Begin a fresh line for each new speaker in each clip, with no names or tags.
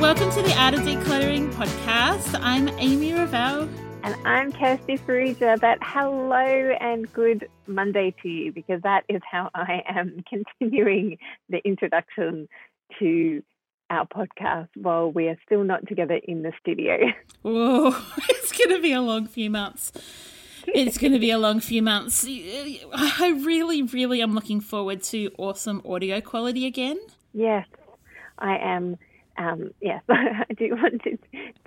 Welcome to the Art of Decluttering podcast. I'm Amy Revell.
And I'm Kirsty Farrugia, but hello and good Monday to you because that is how I am continuing the introduction to our podcast while we are still not together in the studio.
Oh, it's going to be a long few months. It's going to be a long few months. I really, really am looking forward to awesome audio quality again.
Yes, I am. Um, yes, I do want to,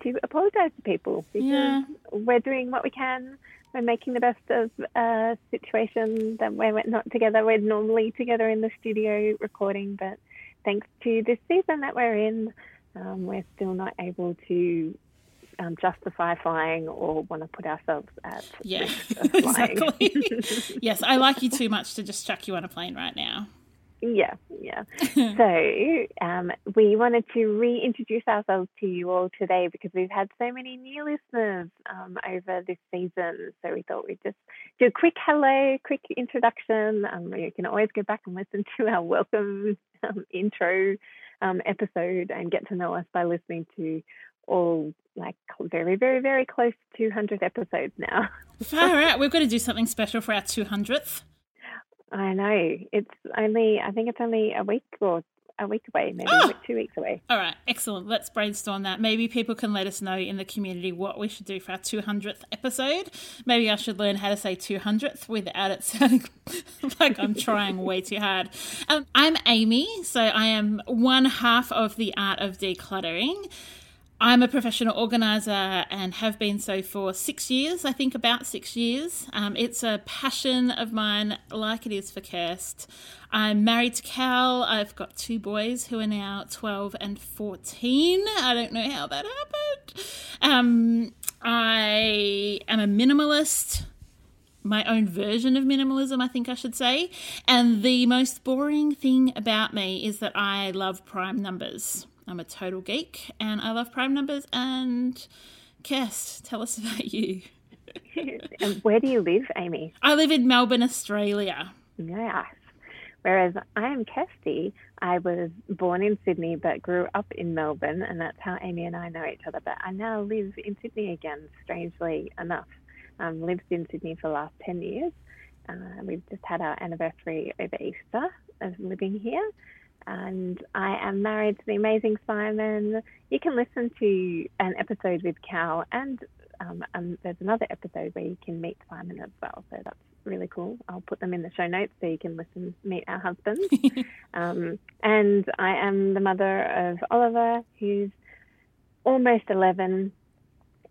to apologise to people because
Yeah.
we're doing what we can. We're making the best of a situation that we're not together. We're normally together in the studio recording, but thanks to this season that we're in, um, we're still not able to um, justify flying or want to put ourselves at
Yeah,
risk of flying.
exactly. yes, I like you too much to just chuck you on a plane right now.
Yeah, yeah. so um, we wanted to reintroduce ourselves to you all today because we've had so many new listeners um, over this season. So we thought we'd just do a quick hello, quick introduction. Um, you can always go back and listen to our welcome um, intro um, episode and get to know us by listening to all like very, very, very close to 200 episodes now.
Far out. We've got to do something special for our 200th.
I know. It's only, I think it's only a week or a week away, maybe
Oh.
two weeks away.
All right, excellent. Let's brainstorm that. Maybe people can let us know in the community what we should do for our 200th episode. Maybe I should learn how to say 200th without it sounding like I'm trying way too hard. Um, I'm Amy, so I am one half of the art of decluttering. I'm a professional organizer and have been so for six years, I think about six years. Um, it's a passion of mine, like it is for Kirst. I'm married to Cal. I've got two boys who are now 12 and 14. I don't know how that happened. Um, I am a minimalist my own version of minimalism, I think I should say. And the most boring thing about me is that I love prime numbers. I'm a total geek and I love prime numbers. And Kirst, tell us about you.
and where do you live, Amy?
I live in Melbourne, Australia.
Yes. Whereas I am Kirsty. I was born in Sydney but grew up in Melbourne, and that's how Amy and I know each other. But I now live in Sydney again, strangely enough. Um, lived in Sydney for the last 10 years. Uh, we've just had our anniversary over Easter of living here. And I am married to the amazing Simon. You can listen to an episode with Cal, and um, um, there's another episode where you can meet Simon as well. So that's really cool. I'll put them in the show notes so you can listen, meet our husbands. um, and I am the mother of Oliver, who's almost 11,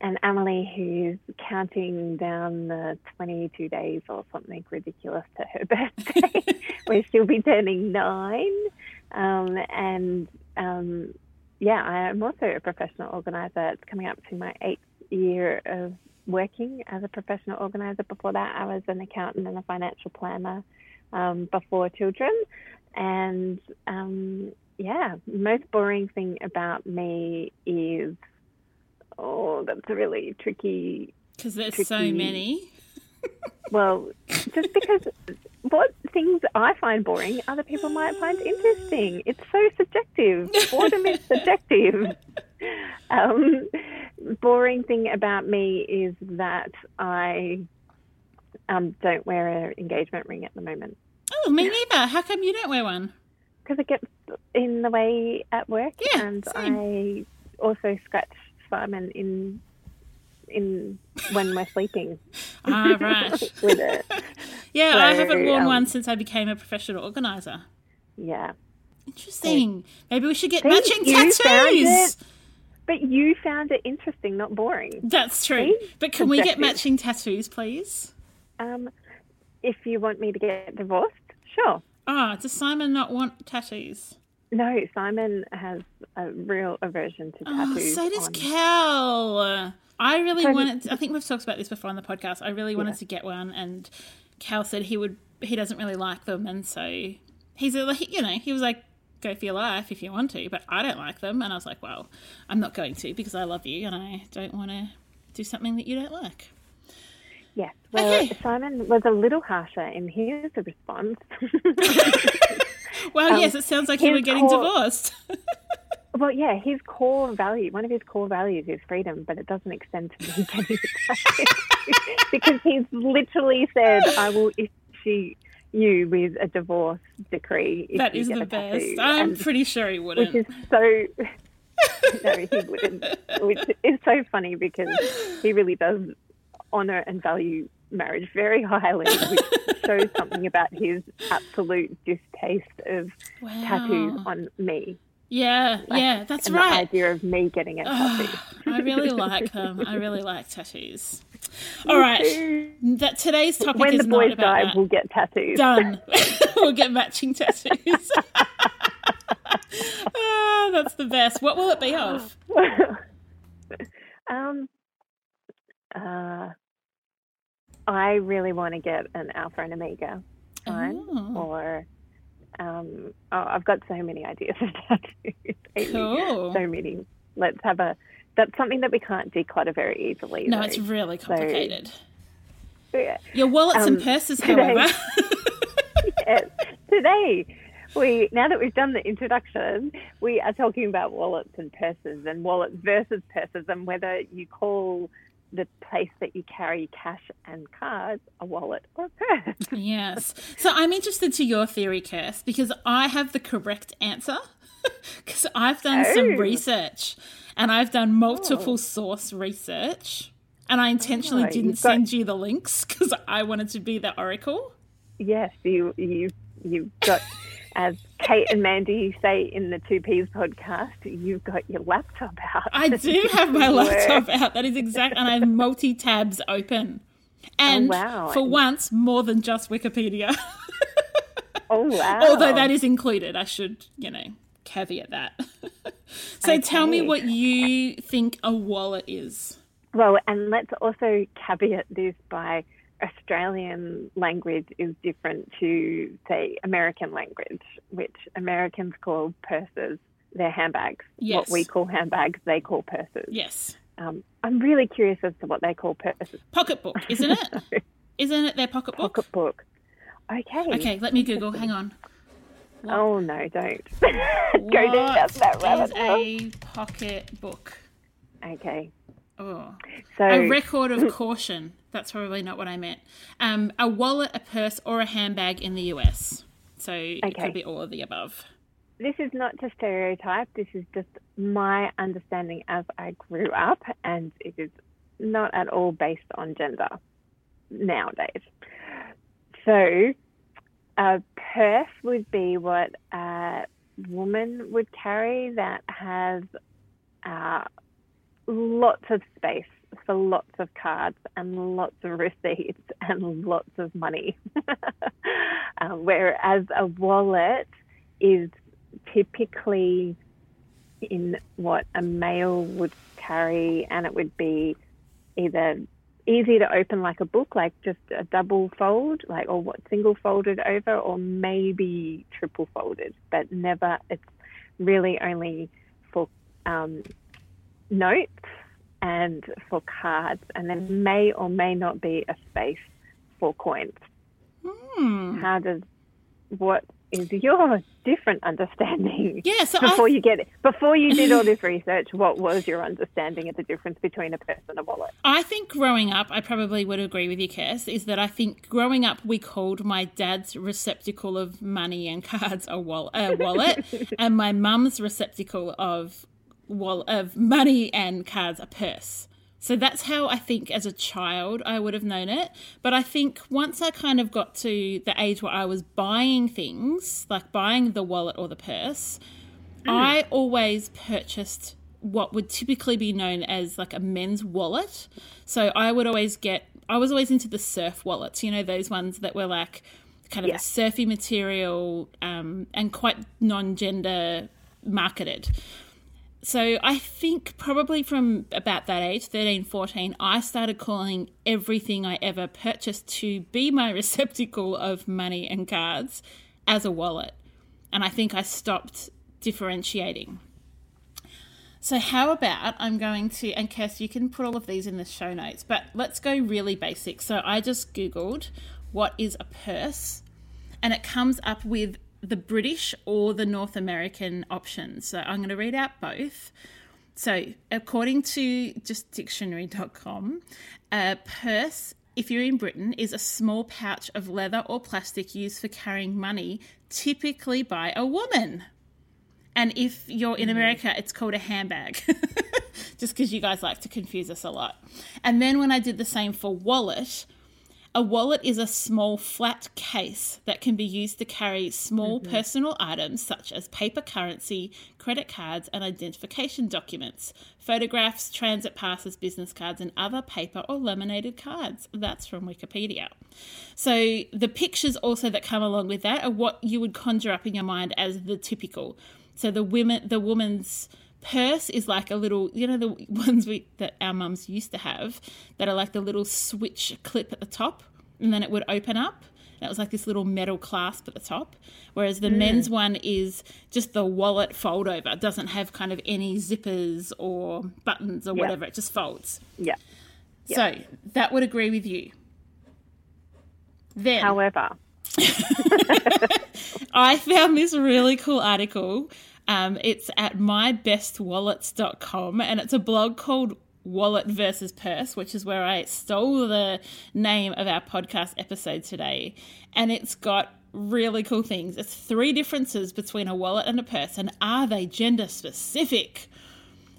and Emily, who's counting down the 22 days or something ridiculous to her birthday, where she'll be turning nine. Um, and um, yeah, I am also a professional organizer. It's coming up to my eighth year of working as a professional organizer. Before that, I was an accountant and a financial planner um, before children. and um, yeah, most boring thing about me is oh, that's a really tricky.
Because there's so many.
Well, just because what things I find boring, other people might find interesting. It's so subjective. Boredom is subjective. Um, boring thing about me is that I um, don't wear an engagement ring at the moment
Oh, me neither. How come you don't wear one?
because it gets in the way at work,
Yeah,
and
same.
I also scratch Simon in in when we're sleeping
Ah, right.
with it.
Yeah, I haven't worn
um,
one since I became a professional organizer.
Yeah.
Interesting. Maybe we should get matching tattoos.
But you found it interesting, not boring.
That's true.
See?
But can we get matching tattoos, please?
Um, if you want me to get divorced, sure.
Ah, does Simon not want tattoos?
No, Simon has a real aversion to tattoos.
Oh, so does
on-
Cal. I really wanted. I think we've talked about this before on the podcast. I really wanted to get one, and Cal said he would. He doesn't really like them, and so he's a, like, you know, he was like, "Go for your life if you want to," but I don't like them, and I was like, "Well, I'm not going to because I love you, and I don't want to do something that you don't like."
Yes. Well,
Okay.
Simon was a little harsher in his response.
Well, um, yes, it sounds like you were getting divorced.
well, yeah, his core value, one of his core values is freedom, but it doesn't extend to me because he's literally said, I will issue you with a divorce decree if
that is the best.
tattoo.
I'm
And-
pretty sure he wouldn't.
which is so no he wouldn't which is so funny because he really does honor and value marriage very highly which shows something about his absolute distaste of
wow.
tattoos on me
Yeah, yeah, that's
and the idea of me getting a tattoo
I really like them. I really like tattoos. All right, that today's topic
when
is
the boys
not about
die
that.
we'll get tattoos
Done. we'll get matching tattoos. oh, that's the best. What will it be of?
um uh I really want to get an Alpha and Omega sign
Oh.
or um, oh, I've got so many ideas of tattoos.
Cool.
So many. Let's have a. That's something that we can't declutter very easily.
No,
though.
it's really complicated.
Yeah.
Your wallets and
Um,
purses,
today-
however.
Yes. Today, we now that we've done the introduction, we are talking about wallets and purses and wallets versus purses and whether you call the place that you carry cash and cards a wallet or a purse.
yes. So I'm interested to your theory, Kirst, because I have the correct answer. Because I've done some
Oh.
research and I've done multiple oh. source research. And I intentionally
Oh,
didn't
got-
send you the links because I wanted to be the oracle.
Yes, you you you got as Kate and Mandy say in the Two Ps podcast, you've got your laptop out.
I do have my laptop out. That is exact, and I have multi tabs open. And
Oh, wow.
for once, more than just Wikipedia.
Oh wow!
Although that is included, I should, you know, caveat that. so tell me what you think a wallet is.
well, and let's also caveat this by Australian language is different to say American language, which Americans call purses. They're handbags.
Yes.
What we call handbags, they call purses.
Yes.
Um, I'm really curious as to what they call purses.
Pocketbook, isn't it? isn't it their pocketbook?
Pocketbook. Okay.
Okay, let me Google. Hang on.
Oh no, don't go down
What
that
is
rabbit hole.
a pocketbook?
Okay.
Oh.
So
A record of caution. That's probably not what I meant. Um, a wallet, a purse, or a handbag in the US. So it
Okay.
could be all of the above.
this is not to stereotype. This is just my understanding as I grew up, and it is not at all based on gender nowadays. So, a purse would be what a woman would carry that has uh, lots of space for lots of cards and lots of receipts and lots of money. uh, whereas a wallet is typically in what a male would carry, and it would be either easy to open like a book, like just a double fold, like or what single folded over, or maybe triple folded, but never. It's really only for um, notes and for cards, and there may or may not be a space for coins.
Hmm.
How does what is your different understanding?
Yeah, so
before
I-
you get before you did all this research, what was your understanding of the difference between a purse and a wallet?
I think growing up, I probably would agree with you, Kirst, is that I think growing up we called my dad's receptacle of money and cards a, wall- a wallet, and my mum's receptacle of wall- of money and cards a purse. So that's how I think as a child I would have known it. But I think once I kind of got to the age where I was buying things, like buying the wallet or the purse, I always purchased what would typically be known as like a men's wallet. So I would always get, I was always into the surf wallets, you know, those ones that were like kind of
Yeah.
a surfy material um, and quite non gender marketed. So I think probably from about that age, 13, 14, I started calling everything I ever purchased to be my receptacle of money and cards as a wallet. And I think I stopped differentiating. So, how about I'm going to, and Kirsty, you can put all of these in the show notes, but let's go really basic. So, I just Googled what is a purse, and it comes up with the British or the North American options. So, I'm going to read out both. So, according to just dictionary.com, a purse, if you're in Britain, is a small pouch of leather or plastic used for carrying money, typically by a woman. And if you're in mm-hmm. America, it's called a handbag, just because you guys like to confuse us a lot. And then when I did the same for wallet, a wallet is a small flat case that can be used to carry small mm-hmm. personal items such as paper currency, credit cards, and identification documents, photographs, transit passes, business cards, and other paper or laminated cards. That's from Wikipedia. So the pictures also that come along with that are what you would conjure up in your mind as the typical. So the women, the woman's purse is like a little, you know, the ones we that our mums used to have that are like the little switch clip at the top, and then it would open up. That was like this little metal clasp at the top. Whereas the mm. men's one is just the wallet fold over. It doesn't have kind of any zippers or buttons or whatever. It just folds.
Yeah.
So that would agree with you. Then
However,
I found this really cool article. Um, it's at mybestwallets.com and it's a blog called Wallet versus Purse, which is where I stole the name of our podcast episode today. And it's got really cool things. It's three differences between a wallet and a purse, and are they gender specific?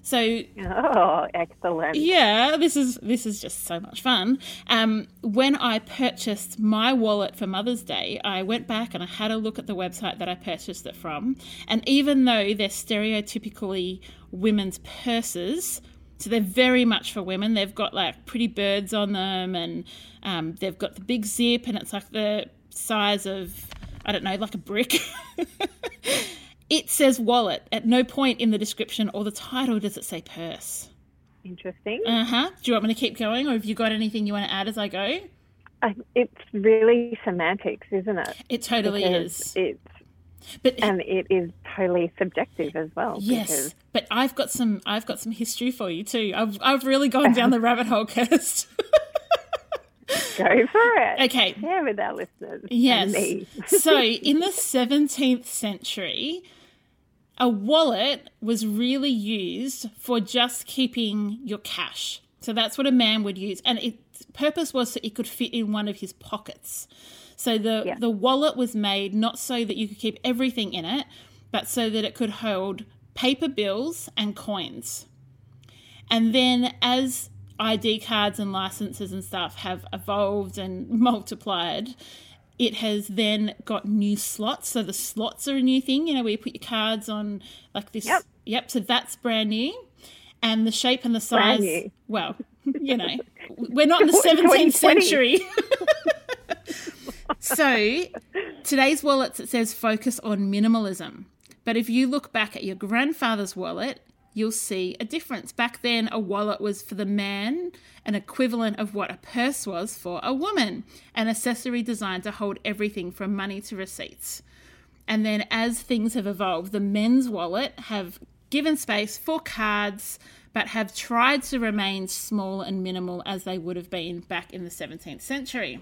So
oh, excellent.
yeah, this is this is just so much fun. Um, when I purchased my wallet for Mother's Day, I went back and I had a look at the website that I purchased it from, and even though they're stereotypically women's purses, so they're very much for women. They've got like pretty birds on them, and um, they've got the big zip, and it's like the size of I don't know, like a brick. it says wallet. At no point in the description or the title does it say purse.
Interesting.
Uh huh. Do you want me to keep going, or have you got anything you want to add as I go?
I, it's really semantics, isn't it?
It totally
Because
is.
It's
But
and it is totally subjective as well.
yes, but I've got some. I've got some history for you too. I've I've really gone down the rabbit hole, Kirst.
Go for it.
Okay.
Share with our listeners.
Yes. So in the 17th century, a wallet was really used for just keeping your cash. So that's what a man would use, and its purpose was so it could fit in one of his pockets. So the
Yeah.
the wallet was made not so that you could keep everything in it, but so that it could hold paper bills and coins. And then as ID cards and licenses and stuff have evolved and multiplied, it has then got new slots. So the slots are a new thing, you know, where you put your cards on like this.
Yep.
Yep. So that's brand new. And the shape and the size,
Brand new.
well, you know, we're not in the 17th century. so today's wallets, it says focus on minimalism. But if you look back at your grandfather's wallet, you'll see a difference. Back then, a wallet was for the man, an equivalent of what a purse was for a woman, an accessory designed to hold everything from money to receipts. And then, as things have evolved, the men's wallet have given space for cards, but have tried to remain small and minimal as they would have been back in the 17th century.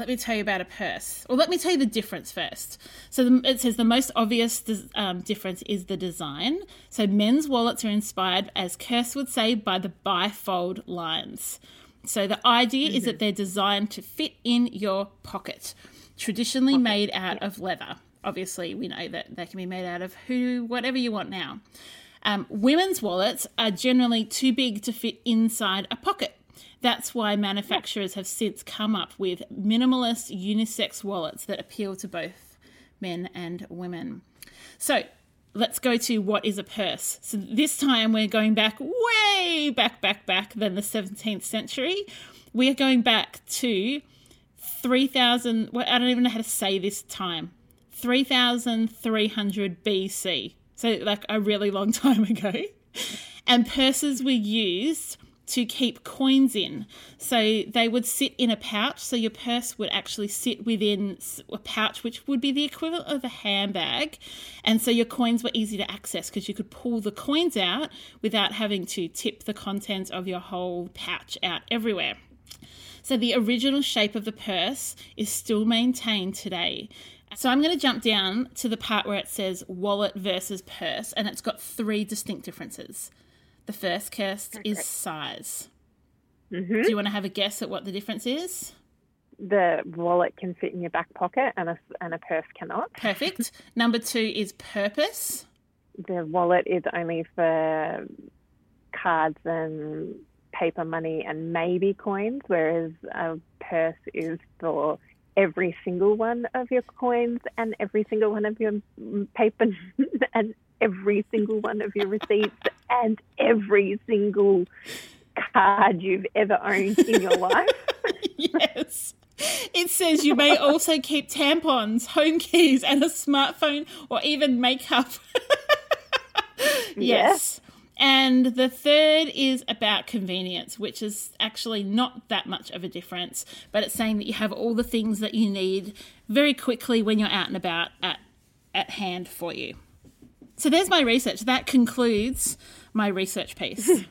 Let me tell you about a purse. Or let me tell you the difference first. So the, it says the most obvious um, difference is the design. So men's wallets are inspired, as Kirst would say, by the bifold lines. So the idea mm-hmm. is that they're designed to fit in your pocket, traditionally pocket. made out yeah. of leather. Obviously, we know that they can be made out of who, whatever you want now. Um, women's wallets are generally too big to fit inside a pocket. That's why manufacturers have since come up with minimalist unisex wallets that appeal to both men and women. So, let's go to what is a purse. So, this time we're going back way back, back, back than the 17th century. We are going back to 3000, well, I don't even know how to say this time, 3300 BC. So, like a really long time ago. And purses were used to keep coins in. So they would sit in a pouch. So your purse would actually sit within a pouch, which would be the equivalent of a handbag. And so your coins were easy to access because you could pull the coins out without having to tip the contents of your whole pouch out everywhere. So the original shape of the purse is still maintained today. So I'm going to jump down to the part where it says wallet versus purse, and it's got three distinct differences. The first Kirst okay. is size. Mm-hmm. Do you want to have a guess at what the difference is?
The wallet can fit in your back pocket and a, and a purse cannot.
Perfect. Number two is purpose.
The wallet is only for cards and paper money and maybe coins, whereas a purse is for every single one of your coins and every single one of your paper and every single one of your receipts and every single card you've ever owned in your life.
yes. It says you may also keep tampons, home keys, and a smartphone or even makeup. yes. yes. And the third is about convenience, which is actually not that much of a difference, but it's saying that you have all the things that you need very quickly when you're out and about at, at hand for you. So there's my research. That concludes my research piece.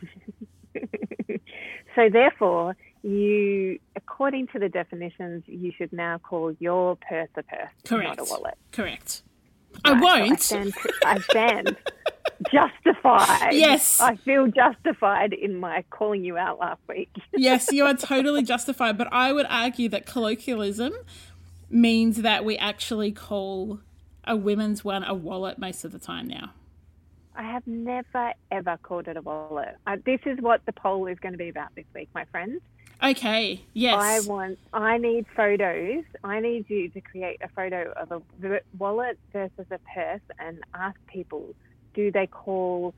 so therefore, you, according to the definitions, you should now call your purse a purse, Correct. not a wallet.
Correct. Right, I won't.
So I stand, I stand justified.
Yes.
I feel justified in my calling you out last week.
yes, you are totally justified. But I would argue that colloquialism means that we actually call a women's one a wallet most of the time now.
I have never ever called it a wallet. Uh, this is what the poll is going to be about this week, my friends.
Okay. Yes.
I want. I need photos. I need you to create a photo of a wallet versus a purse and ask people: Do they call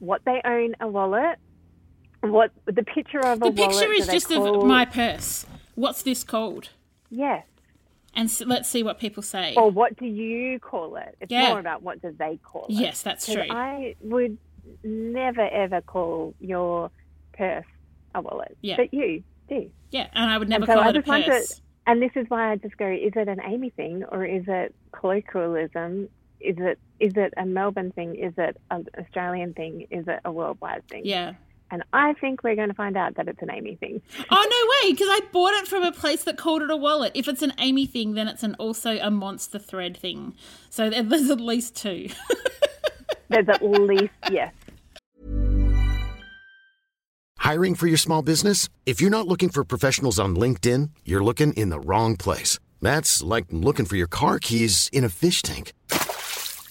what they own a wallet? What the picture of a wallet?
The picture is just call... of my purse. What's this called?
Yes
and so let's see what people say.
Or what do you call it? It's yeah. more about what do they call it.
Yes, that's true.
I would never ever call your purse a wallet, yeah. but you do.
Yeah, and I would never so call I it a purse.
and this is why I just go: is it an Amy thing or is it colloquialism? Is it is it a Melbourne thing? Is it an Australian thing? Is it a worldwide thing?
Yeah.
And I think we're going to find out that it's an Amy thing.
oh, no way, because I bought it from a place that called it a wallet. If it's an Amy thing, then it's an also a monster thread thing. So there's at least two.
there's at least, yes.
Hiring for your small business? If you're not looking for professionals on LinkedIn, you're looking in the wrong place. That's like looking for your car keys in a fish tank.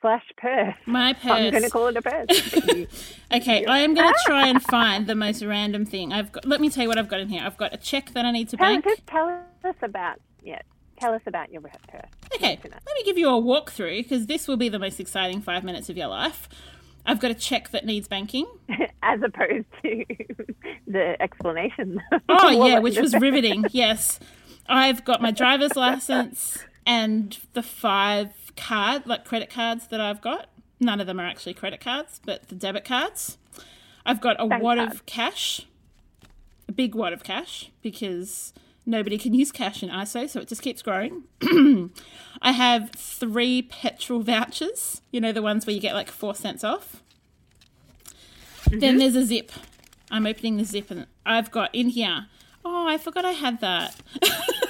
slash purse?
My purse.
I'm going to call it a purse.
okay, I am going to try and find the most random thing. I've got. Let me tell you what I've got in here. I've got a check that I need to
tell,
bank.
Just tell us about yeah. Tell us about your purse.
Okay, let me give you a walkthrough because this will be the most exciting five minutes of your life. I've got a check that needs banking.
As opposed to the explanation.
Oh, yeah, which was riveting. Yes. I've got my driver's license and the five card, like credit cards that I've got. None of them are actually credit cards, but the debit cards. I've got a
Bank
wad
card.
of cash, a big wad of cash, because nobody can use cash in ISO, so it just keeps growing. I have three petrol vouchers, you know, the ones where you get like four cents off. Then mm-hmm. there's a zip. I'm opening the zip and I've got in here. Oh, I forgot I had that.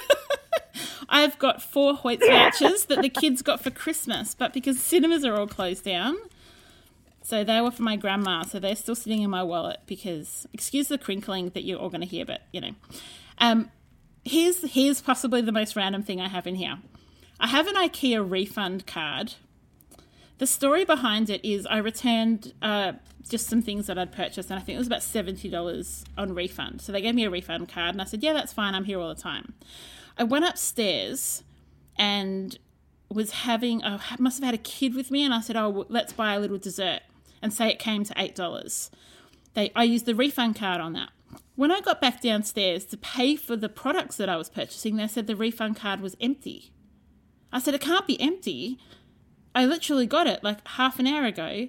I've got four Hoyts vouchers that the kids got for Christmas, but because cinemas are all closed down, so they were for my grandma, so they're still sitting in my wallet because excuse the crinkling that you're all going to hear, but you know. Um, here's here's possibly the most random thing I have in here. I have an IKEA refund card. The story behind it is I returned uh, just some things that I'd purchased, and I think it was about seventy dollars on refund. So they gave me a refund card, and I said, "Yeah, that's fine. I'm here all the time." I went upstairs and was having, I must have had a kid with me, and I said, "Oh, let's buy a little dessert," and say it came to eight dollars. They, I used the refund card on that. When I got back downstairs to pay for the products that I was purchasing, they said the refund card was empty. I said, "It can't be empty." I literally got it like half an hour ago.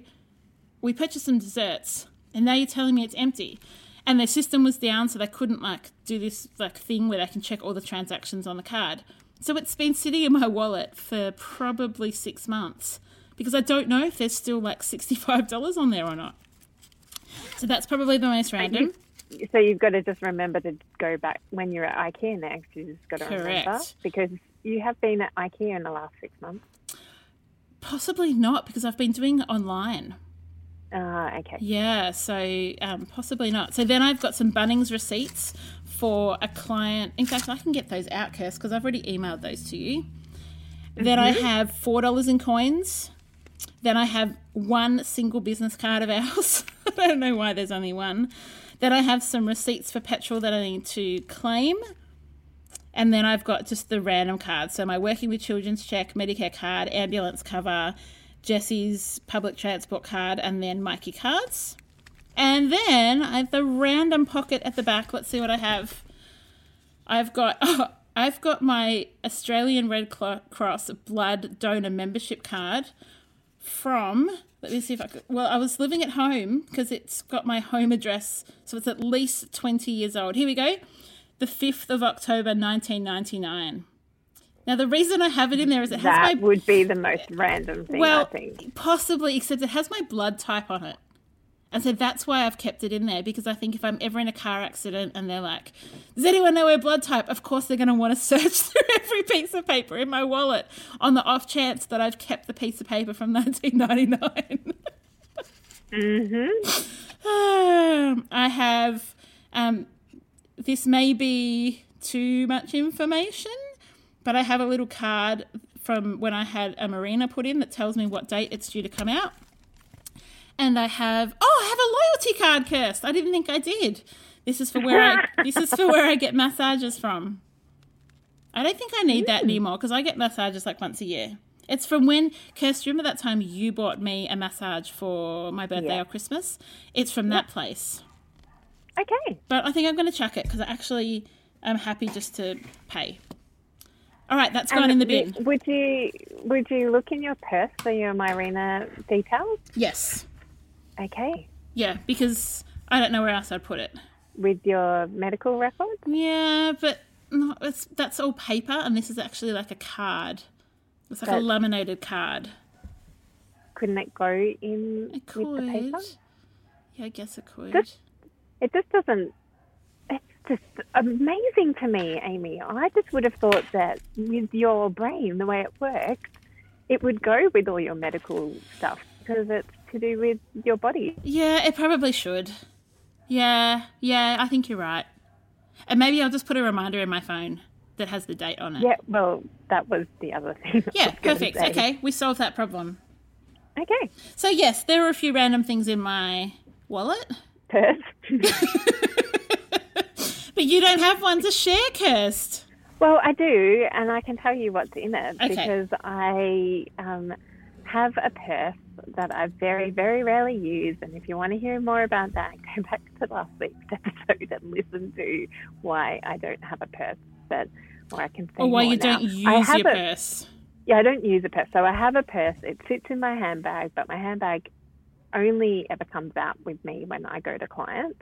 We purchased some desserts, and now you're telling me it's empty. And their system was down, so they couldn't like do this like thing where they can check all the transactions on the card. So it's been sitting in my wallet for probably six months because I don't know if there's still like sixty-five dollars on there or not. So that's probably the most random.
So you've got to just remember to go back when you're at IKEA next. You just got to remember because you have been at IKEA in the last six months.
Possibly not because I've been doing it online.
Ah, okay.
Yeah, so um, possibly not. So then I've got some Bunnings receipts for a client. In fact, I can get those out, Kirst, because I've already emailed those to you. Then I have four dollars in coins. Then I have one single business card of ours. I don't know why there's only one. Then I have some receipts for petrol that I need to claim. And then I've got just the random cards. So my working with children's check, Medicare card, ambulance cover, Jesse's public transport card, and then Myki cards. And then I have the random pocket at the back. Let's see what I have. I've got I've got my Australian Red Cross blood donor membership card from let me see if I could well I was living at home because it's got my home address so it's at least 20 years old. Here we go. The 5th of October 1999. Now the reason I have it in there is it has
That
my
would be the most random thing, I
well,
think.
possibly, except it has my blood type on it. And so that's why I've kept it in there because I think if I'm ever in a car accident and they're like, does anyone know our blood type? Of course, they're going to want to search through every piece of paper in my wallet on the off chance that I've kept the piece of paper from 1999. mm-hmm. I have, um, this may be too much information, but I have a little card from when I had a Mirena put in that tells me what date it's due to come out. And I have oh, I have a loyalty card, Kirst. I didn't think I did. This is for where I this is for where I get massages from. I don't think I need that hmm. anymore because I get massages like once a year. It's from when, Kirsty, remember that time you bought me a massage for my birthday
Yeah.
or Christmas? It's from that place.
Okay.
But I think I'm going to chuck it because I actually am happy just to pay. All right, that's gone in the bin.
Would you would you look in your purse for your Mirena details?
Yes.
Okay.
Yeah, because I don't know where else I'd put it.
With your medical records?
Yeah, but no, that's all paper, and this is actually like a card. It's like a laminated card.
Couldn't it go in
It could.
with the paper?
Yeah, I guess it could.
Just- It just doesn't. Just amazing to me, Amy. I just would have thought that with your brain, the way it works, it would go with all your medical stuff because it's to do with your body.
Yeah, it probably should. Yeah, yeah, I think you're right. And maybe I'll just put a reminder in my phone that has the date on it.
Yeah. Well, that was the other thing.
Yeah, perfect. Okay, we solved that problem.
Okay.
So, yes, there were a few random things in my wallet,
Purse.
but you don't have one to share, Kirst.
Well, I do, and I can tell you what's in it
Okay.
because I um, have a purse that I very, very rarely use. And if you want to hear more about that, go back to last week's episode and listen to why I don't have a purse. But or I can say
Or why you
now.
don't use your
a-
purse.
Yeah, I don't use a purse. So I have a purse. It sits in my handbag, but my handbag only ever comes out with me when I go to clients.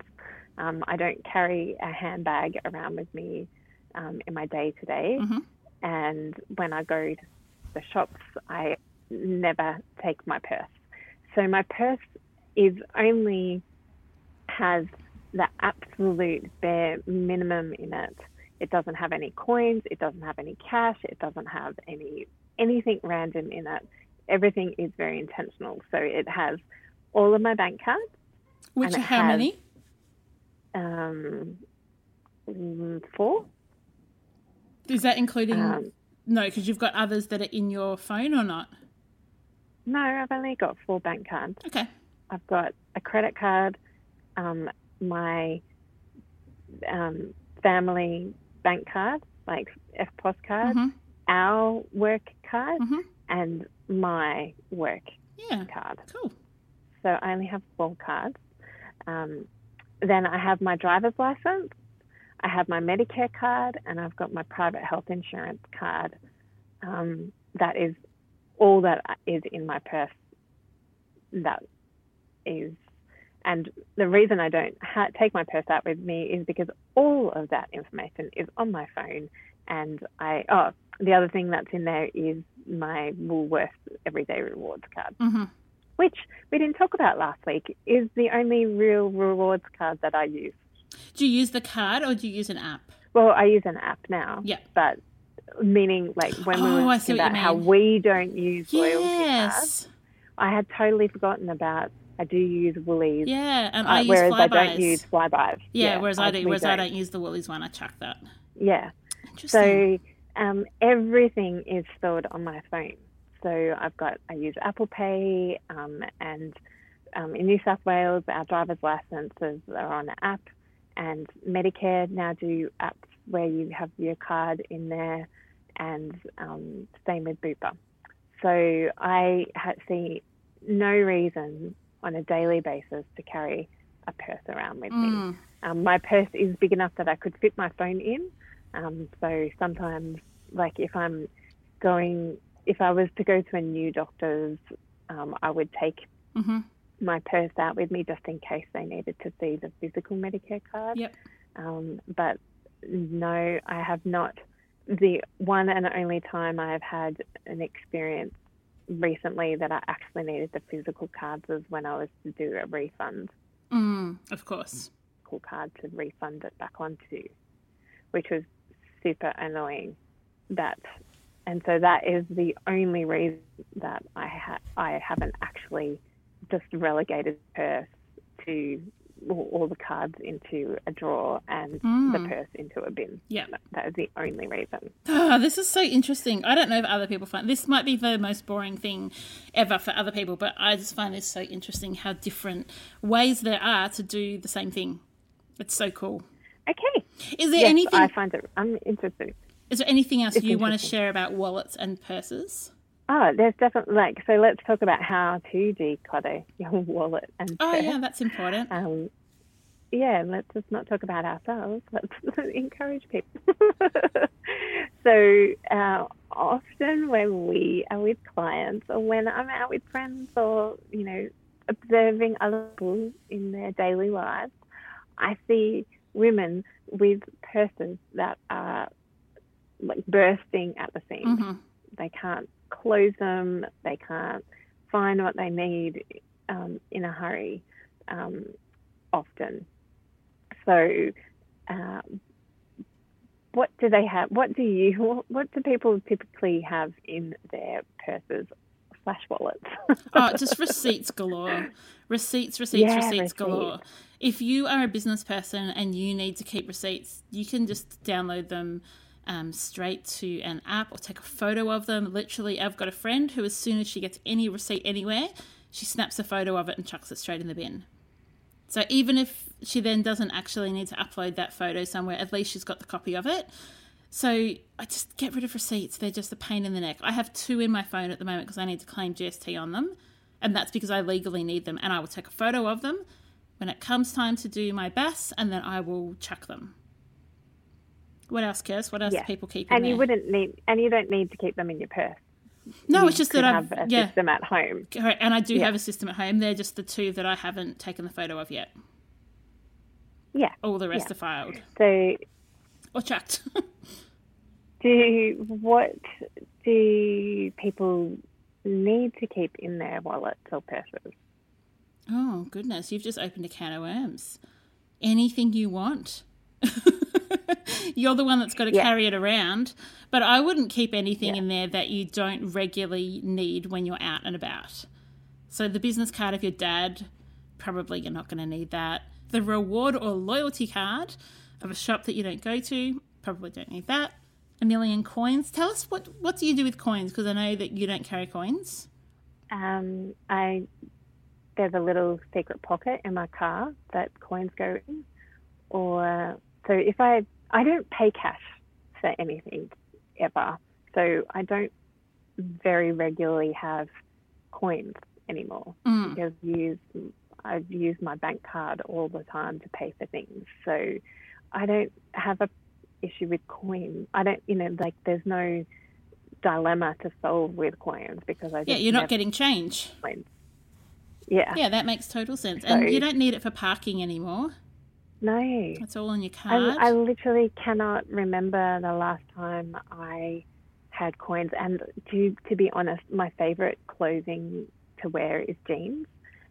Um, I don't carry a handbag around with me um, in my day to day.
Mhm.
And when I go to the shops, I never take my purse. So my purse is only has the absolute bare minimum in it. It doesn't have any coins. It doesn't have any cash. It doesn't have any anything random in it. Everything is very intentional. So it has all of my bank cards.
Which are how many?
Um, four.
Is that including.
Um,
no, because you've got others that are in your phone or not?
no, I've only got four bank cards.
Okay.
I've got a credit card, um, my um, family bank card, like EFTPOS card,
Mhm.
our work card,
Mhm.
and my work
Yeah.
card.
Cool.
So I only have four cards. Um, then I have my driver's license, I have my Medicare card, and I've got my private health insurance card. Um, that is all that is in my purse. That is, and the reason I don't ha- take my purse out with me is because all of that information is on my phone. And I, oh, the other thing that's in there is my Woolworths Everyday Rewards card
hmm
which we didn't talk about last week, is the only real rewards card that I use.
Do you use the card or do you use an app?
Well, I use an app now.
Yeah.
But meaning like when we
Oh,
were talking about how we don't use loyalty cards, I had totally forgotten about I do use Woolies.
Yeah, and
uh,
I use
whereas I don't use Flybuys.
Yeah, whereas I do.
we
Whereas I don't use the Woolies one. I chuck that.
Yeah.
Interesting.
So um, everything is stored on my phone. So I've got I use Apple Pay, um, and um, in New South Wales, our driver's licenses are on an app, and Medicare now do apps where you have your card in there, and um, same with Bupa. So I see no reason on a daily basis to carry a purse around with me.
Mm.
Um, my purse is big enough that I could fit my phone in. Um, so sometimes, like if I'm going, if I was to go to a new doctor's, um, I would take
hmm
my purse out with me just in case they needed to see the physical Medicare card.
Yep.
Um, but no, I have not. The one and only time I have had an experience recently that I actually needed the physical cards was when I was to do a refund
Mm, of course.
medical card to refund it back onto, which was super annoying. That, and so that is the only reason that I ha- I haven't actually just relegated purse to all, the cards into a drawer and the
Mm.
purse into a bin.
Yeah.
That is the only reason.
Ah, this is so interesting. I don't know if other people find this might be the most boring thing ever for other people, but I just find this so interesting how different ways there are to do the same thing. It's so cool.
Okay.
Is there
Yes,
anything?
I find it. I'm interested.
Is there anything else
it's
you want to share about wallets and purses?
Oh, there's definitely like so. Let's talk about how to declutter your wallet and.
Oh
purse.
yeah, that's important.
Um, yeah, let's just not talk about ourselves. Let's encourage people. so uh, often when we are with clients or when I'm out with friends or, you know, observing other people in their daily lives, I see women with purses that are like bursting at the seams.
hmm
They can't close them. They can't find what they need um, in a hurry um, often. So, uh, what do they have? What do you? What do people typically have in their purses slash wallets?
oh, just receipts galore. Receipts, receipts,
Yeah,
receipts
receipts.
galore. If you are a business person and you need to keep receipts, you can just download them um, straight to an app or take a photo of them. Literally, I've got a friend who, as soon as she gets any receipt anywhere, she snaps a photo of it and chucks it straight in the bin. So even if she then doesn't actually need to upload that photo somewhere, at least she's got the copy of it. So I just get rid of receipts. They're just a pain in the neck. I have two in my phone at the moment because I need to claim GST on them. And that's because I legally need them. And I will take a photo of them when it comes time to do my BAS, and then I will chuck them. What else, Kirst? What else
Yeah.
do people keep in
and
there?
you wouldn't need, and you don't need to keep them in your purse.
no,
You
it's just that I've
have a
yeah,
system at home.
correct. And I do
Yeah.
have a system at home. They're just the two that I haven't taken the photo of yet.
Yeah.
All the rest
Yeah.
are filed
So
or chucked.
do what do people need to keep in their wallets or purses?
Oh, goodness. You've just opened a can of worms. Anything you want. You're the one that's got to
Yeah.
carry it around. But I wouldn't keep anything in there that you don't regularly need when you're out and about. So the business card of your dad, probably you're not going to need that. The reward or loyalty card of a shop that you don't go to, probably don't need that. A million coins. Tell us what what do you do with coins? Because I know that you don't carry coins.
Um, I there's a little secret pocket in my car that coins go in, or so if I I don't pay cash for anything ever, so I don't very regularly have coins anymore
Mm.
because use I've used my bank card all the time to pay for things, so I don't have a issue with coins. I don't, you know, like there's no dilemma to solve with coins because I
Yeah, you're not getting change.
coins. Yeah.
Yeah, that makes total sense.
So-
And you don't need it for parking anymore.
No.
It's all on your card.
I, I literally cannot remember the last time I had coins. And to to be honest, my favorite clothing to wear is jeans,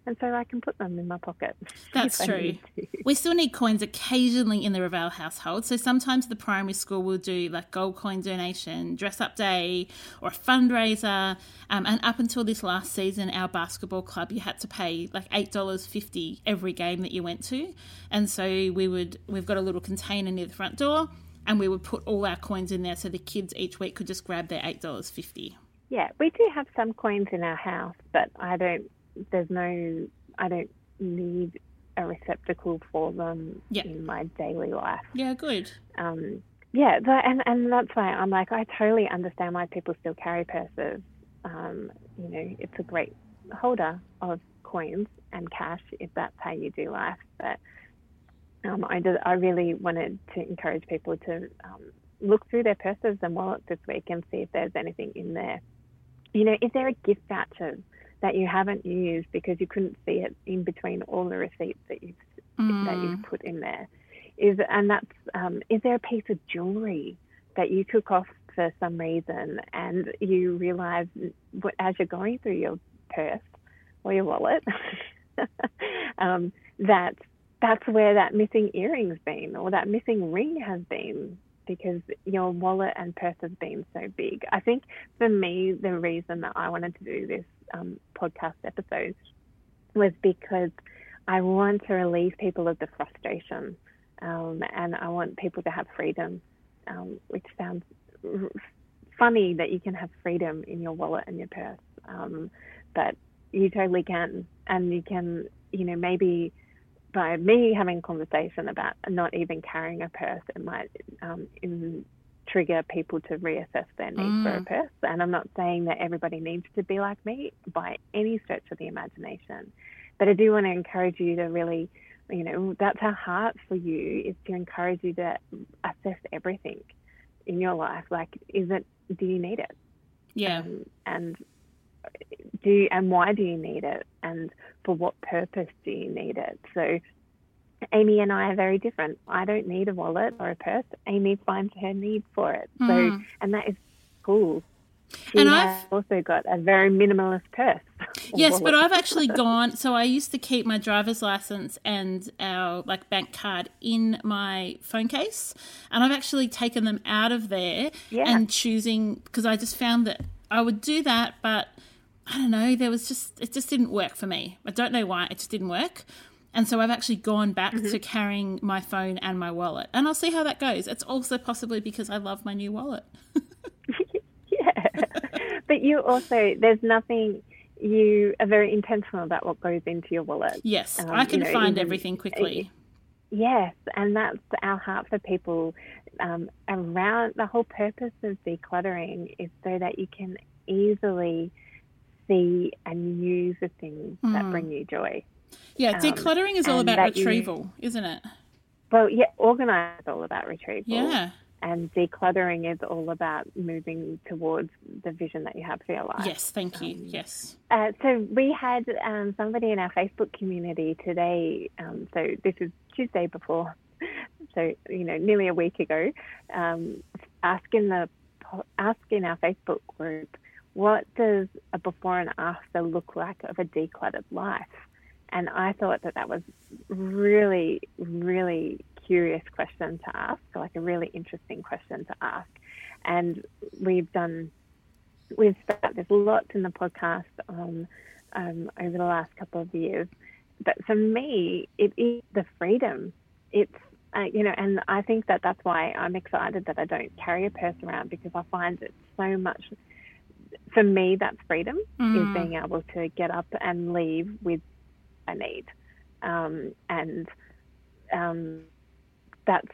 and so I can put them in my pocket.
That's true. We still need coins occasionally in the Revell household. So sometimes the primary school will do like gold coin donation, dress up day, or a fundraiser. Um, and up until this last season, our basketball club, you had to pay like eight dollars fifty every game that you went to. And so we would we've got a little container near the front door, and we would put all our coins in there, so the kids each week could just grab their eight dollars fifty.
Yeah, we do have some coins in our house, but I don't. There's no. I don't need a receptacle for them
Yeah.
in my daily life.
Yeah, good.
um, yeah, that, and and that's why I'm like I totally understand why people still carry purses. Um, you know, it's a great holder of coins and cash if that's how you do life. But um, I did, I really wanted to encourage people to um, look through their purses and wallets this week and see if there's anything in there. You know, is there a gift voucher that you haven't used because you couldn't see it in between all the receipts that you've that
Mm.
you've put in there? Is and that's um, is there a piece of jewelry that you took off for some reason and you realize what- as you're going through your purse or your wallet um, that that's where that missing earring's been or that missing ring has been because your wallet and purse has been so big. I think for me, the reason that I wanted to do this um, podcast episode was because I want to relieve people of the frustration um, and I want people to have freedom, um, which sounds r- funny that you can have freedom in your wallet and your purse, um, but you totally can. And you can, you know, maybe by me having a conversation about not even carrying a purse, it might um, trigger people to reassess their need for a purse. And I'm not saying that everybody needs to be like me by any stretch of the imagination, but I do want to encourage you to really, you know, that's our heart for you is to encourage you to assess everything in your life. Like, is it? Do you need it?
Yeah.
Um, and do you, and why do you need it? And for what purpose do you need it? So Amy and I are very different. I don't need a wallet or a purse. Amy finds her need for it. So, hmm. and that is cool. She
And I've-
also got a very minimalist purse.
Yes, but. I've actually gone. So I used to keep my driver's license and our like bank card in my phone case, and I've actually taken them out of there
Yeah.
and choosing because I just found that I would do that, but I don't know. There was just it just didn't work for me. I don't know why it just didn't work. And so I've actually gone back
Mm-hmm.
to carrying my phone and my wallet. And I'll see how that goes. It's also possibly because I love my new wallet.
yeah. but you also, there's nothing, you are very intentional about what goes into your wallet.
Yes,
Um,
I can
you know,
find
even-
everything quickly.
Yes, and that's our heart for people um, around the whole purpose of decluttering is so that you can easily see and use the things that bring you joy.
Yeah,
um,
decluttering is all about
that you-
retrieval, isn't it?
Well, yeah, organize is all about retrieval.
Yeah.
And decluttering is all about moving towards the vision that you have for your life.
Yes, thank you. Yes.
Uh, so we had um, somebody in our Facebook community today. Um, so this is Tuesday before, so you know, nearly a week ago, um, asking the asking our Facebook group, what does a before and after look like of a decluttered life? And I thought that that was really, really curious question to ask, like a really interesting question to ask. And we've done we've about this lots in the podcast um, um, over the last couple of years. But for me, it is the freedom. It's uh, you know, and I think that that's why I'm excited that I don't carry a purse around because I find it so much. For me, that's freedom is being able to get up and leave with need, um, and um, that's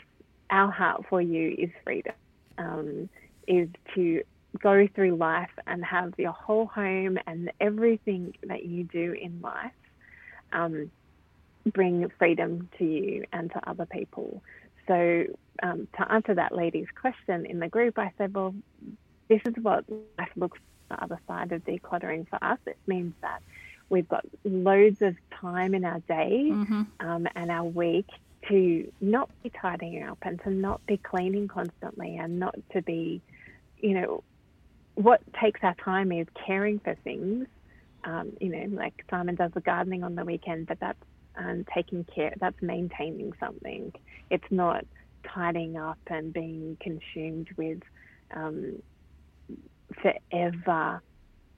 our heart for you is freedom. Um, is to go through life and have your whole home and everything that you do in life um, bring freedom to you and to other people. So, um, to answer that lady's question in the group, I said, well, this is what life looks on the other side of decluttering for us. It means that we've got loads of time in our day um, and our week to not be tidying up and to not be cleaning constantly and not to be, you know, what takes our time is caring for things. Um, you know, like Simon does the gardening on the weekend, but that's um, taking care, that's maintaining something. It's not tidying up and being consumed with um, forever,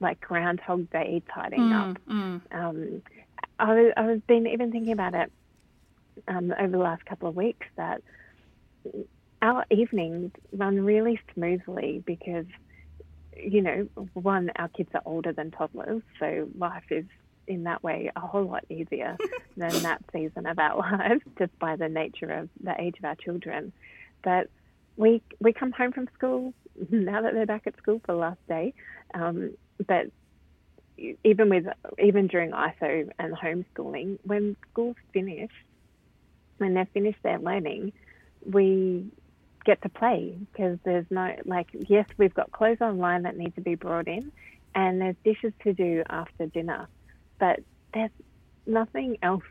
like Groundhog Day tidying up. Um, I, was- I was been even thinking about it um, over the last couple of weeks that our evenings run really smoothly because, you know, one, our kids are older than toddlers, so life is in that way a whole lot easier than that season of our lives, just by the nature of the age of our children. But we we come home from school now that they're back at school for the last day, um, but even with even during ISO and homeschooling, when school's finished, when they've finished their learning, we get to play because there's no like yes, we've got clothes online that need to be brought in, and there's dishes to do after dinner, but there's nothing else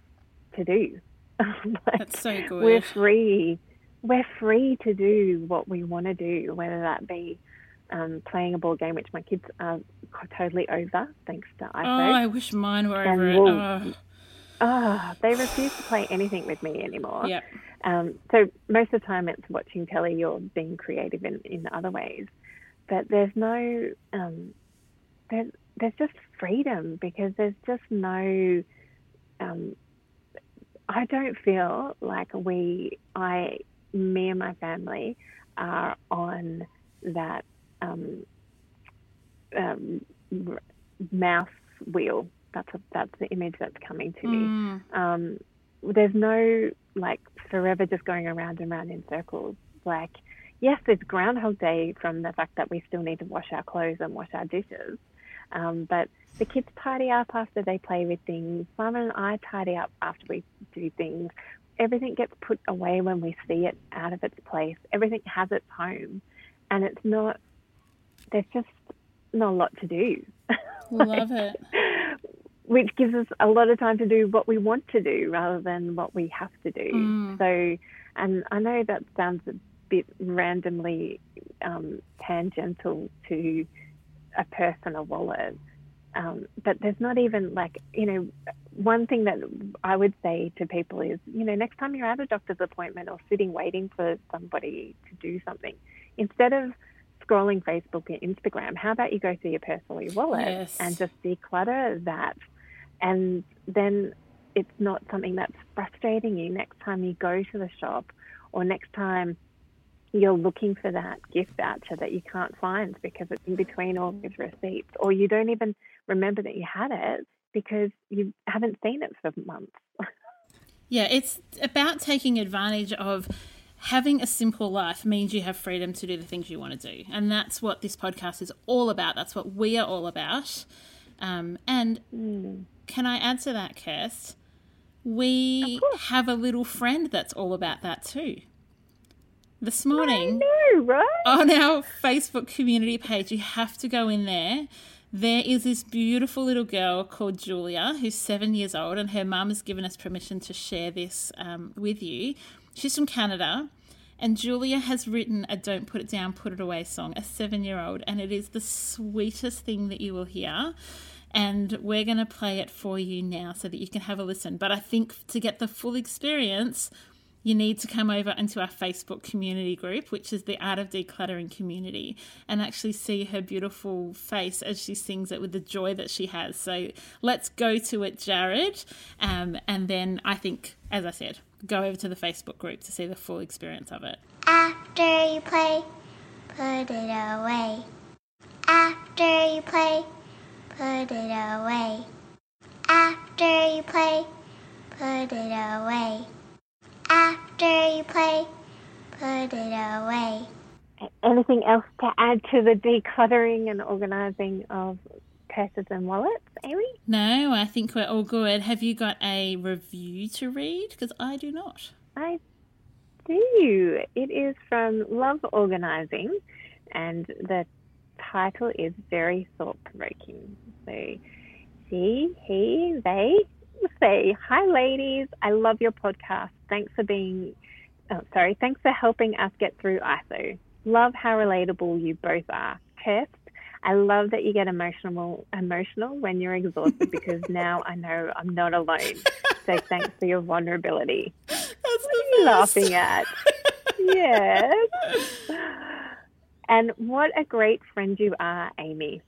to do. Like,
That's so good.
We're free. We're free to do what we want to do, whether that be um, playing a board game, which my kids are totally over, thanks to iPhone. Oh.
I wish mine were over it. Oh,
Ah, they refuse to play anything with me anymore.
yep.
Um, so most of the time it's watching telly or being creative in, in other ways. But there's no, um, there's, there's just freedom because there's just no, um, I don't feel like we, I, me and my family are on that um, um, mouse wheel. That's a, that's the image that's coming to me. Um, there's no like forever just going around and around in circles. Like yes, it's Groundhog Day from the fact that we still need to wash our clothes and wash our dishes. Um, but the kids tidy up after they play with things. Simon and I tidy up after we do things. Everything gets put away when we see it out of its place. Everything has its home. And it's not, there's just not a lot to do.
Love it.
Which gives us a lot of time to do what we want to do rather than what we have to do.
Mm.
So, and I know that sounds a bit randomly um, tangential to a personal wallet. Um, but there's not even like, you know, one thing that I would say to people is, you know, next time you're at a doctor's appointment or sitting waiting for somebody to do something, instead of scrolling Facebook and Instagram, how about you go through your personal wallet
Yes.
and just declutter that? And then it's not something that's frustrating you next time you go to the shop or next time you're looking for that gift voucher that you can't find because it's in between all these mm. receipts, or you don't even remember that you had it because you haven't seen it for months.
Yeah, it's about taking advantage of having a simple life means you have freedom to do the things you want to do. And that's what this podcast is all about. That's what we are all about. Um, and can I add to that, Kirst? We have a little friend that's all about that too. This morning,
no, right?
on our Facebook community page, you have to go in there. There is this beautiful little girl called Julia who's seven years old, and her mum has given us permission to share this um, with you. She's from Canada, and Julia has written a Don't Put It Down, Put It Away song, a seven year old, and it is the sweetest thing that you will hear. And we're going to play it for you now so that you can have a listen. But I think to get the full experience, you need to come over into our Facebook community group, which is the Art of Decluttering community, and actually see her beautiful face as she sings it with the joy that she has. So let's go to it, Jarred. Um, and then I think, as I said, go over to the Facebook group to see the full experience of it.
After you play, put it away. After you play, put it away. After you play, put it away. After you play, put it away.
Anything else to add to the decluttering and organising of purses and wallets, Amy?
No, I think we're all good. Have you got a review to read? Because I do not.
I do. It is from Love Organising, and the title is very thought provoking. So, she, he, they say, Hi, ladies. I love your podcast. Thanks for being, oh, sorry, thanks for helping us get through ISO. Love how relatable you both are. Kirst, I love that you get emotional emotional when you're exhausted because now I know I'm not alone. So thanks for your vulnerability.
That's
What are you laughing at? yes. And what a great friend you are, Amy.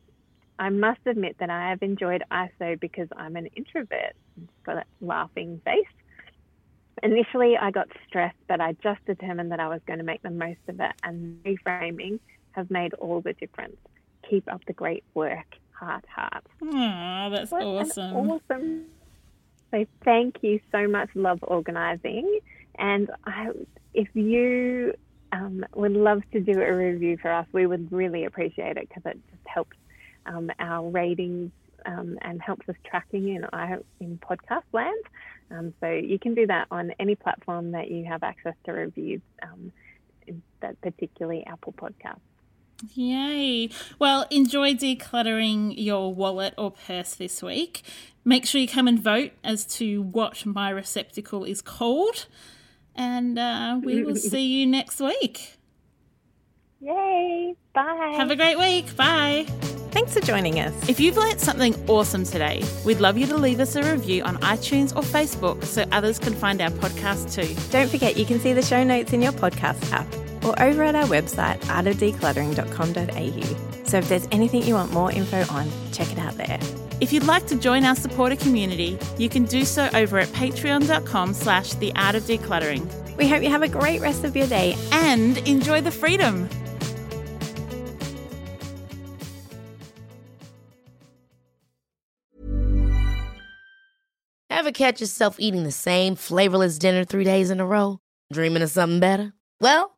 I must admit that I have enjoyed ISO because I'm an introvert. Got that laughing face. Initially, I got stressed, but I just determined that I was going to make the most of it, and reframing has made all the difference. Keep up the great work. Heart, heart.
Aw, that's
What
awesome.
awesome. So thank you so much, Love Organising. And I, if you um, would love to do a review for us, we would really appreciate it because it just helps um, our ratings um, and helps us tracking in our, in podcast land. Um, so you can do that on any platform that you have access to reviews, um, that particularly Apple Podcast.
Yay. Well, enjoy decluttering your wallet or purse this week. Make sure you come and vote as to what my receptacle is called. And uh, we will see you next week.
Yay! Bye.
Have a great week. Bye.
Thanks for joining us.
If you've learnt something awesome today, we'd love you to leave us a review on iTunes or Facebook so others can find our podcast too.
Don't forget you can see the show notes in your podcast app or over at our website artofdecluttering.com.au. So if there's anything you want more info on, check it out there.
If you'd like to join our supporter community, you can do so over at patreon.com slash the art of decluttering.
We hope you have a great rest of your day.
And enjoy the freedom.
Ever catch yourself eating the same flavorless dinner three days in a row? Dreaming of something better? Well,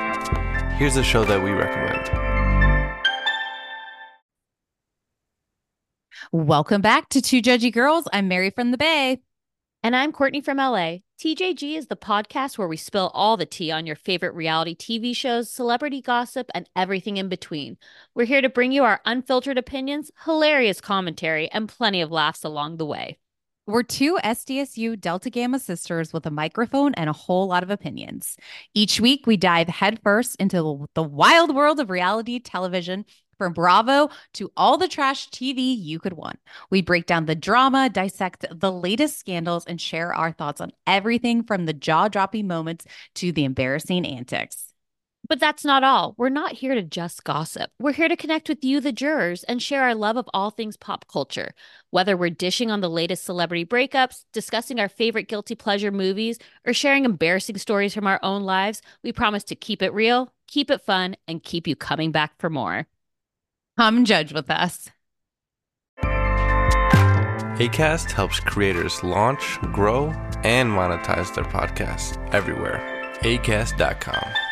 Here's a show that we recommend.
Welcome back to Two Judgy Girls. I'm Mary from the Bay.
And I'm Courtney from LA. TJG is the podcast where we spill all the tea on your favorite reality TV shows, celebrity gossip, and everything in between. We're here to bring you our unfiltered opinions, hilarious commentary, and plenty of laughs along the way.
We're two SDSU Delta Gamma sisters with a microphone and a whole lot of opinions. Each week, we dive headfirst into the wild world of reality television from Bravo to all the trash TV you could want. We break down the drama, dissect the latest scandals, and share our thoughts on everything from the jaw dropping moments to the embarrassing antics.
But that's not all. We're not here to just gossip. We're here to connect with you, the jurors, and share our love of all things pop culture. Whether we're dishing on the latest celebrity breakups, discussing our favorite guilty pleasure movies, or sharing embarrassing stories from our own lives, we promise to keep it real, keep it fun, and keep you coming back for more.
Come judge with us.
ACAST helps creators launch, grow, and monetize their podcasts everywhere. ACAST.com.